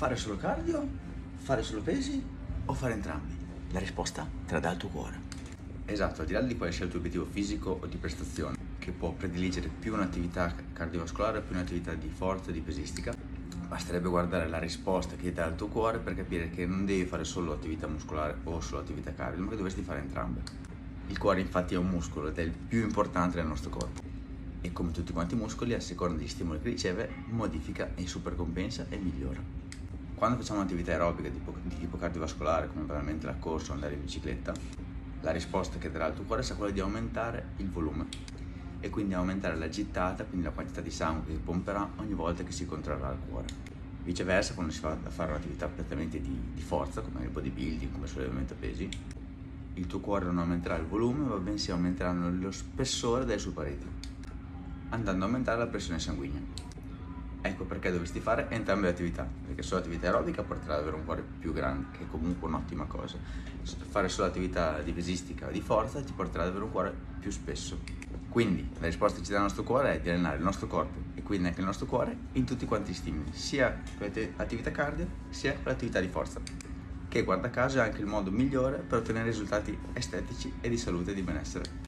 Fare solo cardio? Fare solo pesi? O fare entrambi? La risposta te la dà il tuo cuore. Esatto, al di là di quale sia il tuo obiettivo fisico o di prestazione, che può prediligere più un'attività cardiovascolare o più un'attività di forza, di pesistica, basterebbe guardare la risposta che ti dà il tuo cuore per capire che non devi fare solo attività muscolare o solo attività cardio, ma che dovresti fare entrambe. Il cuore infatti è un muscolo ed è il più importante del nostro corpo e come tutti quanti i muscoli, a seconda degli stimoli che riceve, modifica e supercompensa e migliora. Quando facciamo un'attività aerobica di tipo, di tipo cardiovascolare, come banalmente la corsa o andare in bicicletta, la risposta che darà il tuo cuore sarà quella di aumentare il volume e quindi aumentare la gittata, quindi la quantità di sangue che pomperà ogni volta che si contrarrà il cuore. Viceversa, quando si va a fare un'attività prettamente di, di forza, come il bodybuilding, come il sollevamento a pesi, il tuo cuore non aumenterà il volume, ma bensì aumenteranno lo spessore delle sue pareti, andando a aumentare la pressione sanguigna. Ecco perché dovresti fare entrambe le attività, perché solo l'attività aerobica porterà ad avere un cuore più grande, che è comunque un'ottima cosa. Fare solo attività di pesistica o di forza ti porterà ad avere un cuore più spesso. Quindi la risposta che ci dà il nostro cuore è di allenare il nostro corpo e quindi anche il nostro cuore in tutti quanti gli stimoli, sia con l'attività cardio sia con l'attività di forza, che guarda caso è anche il modo migliore per ottenere risultati estetici e di salute e di benessere.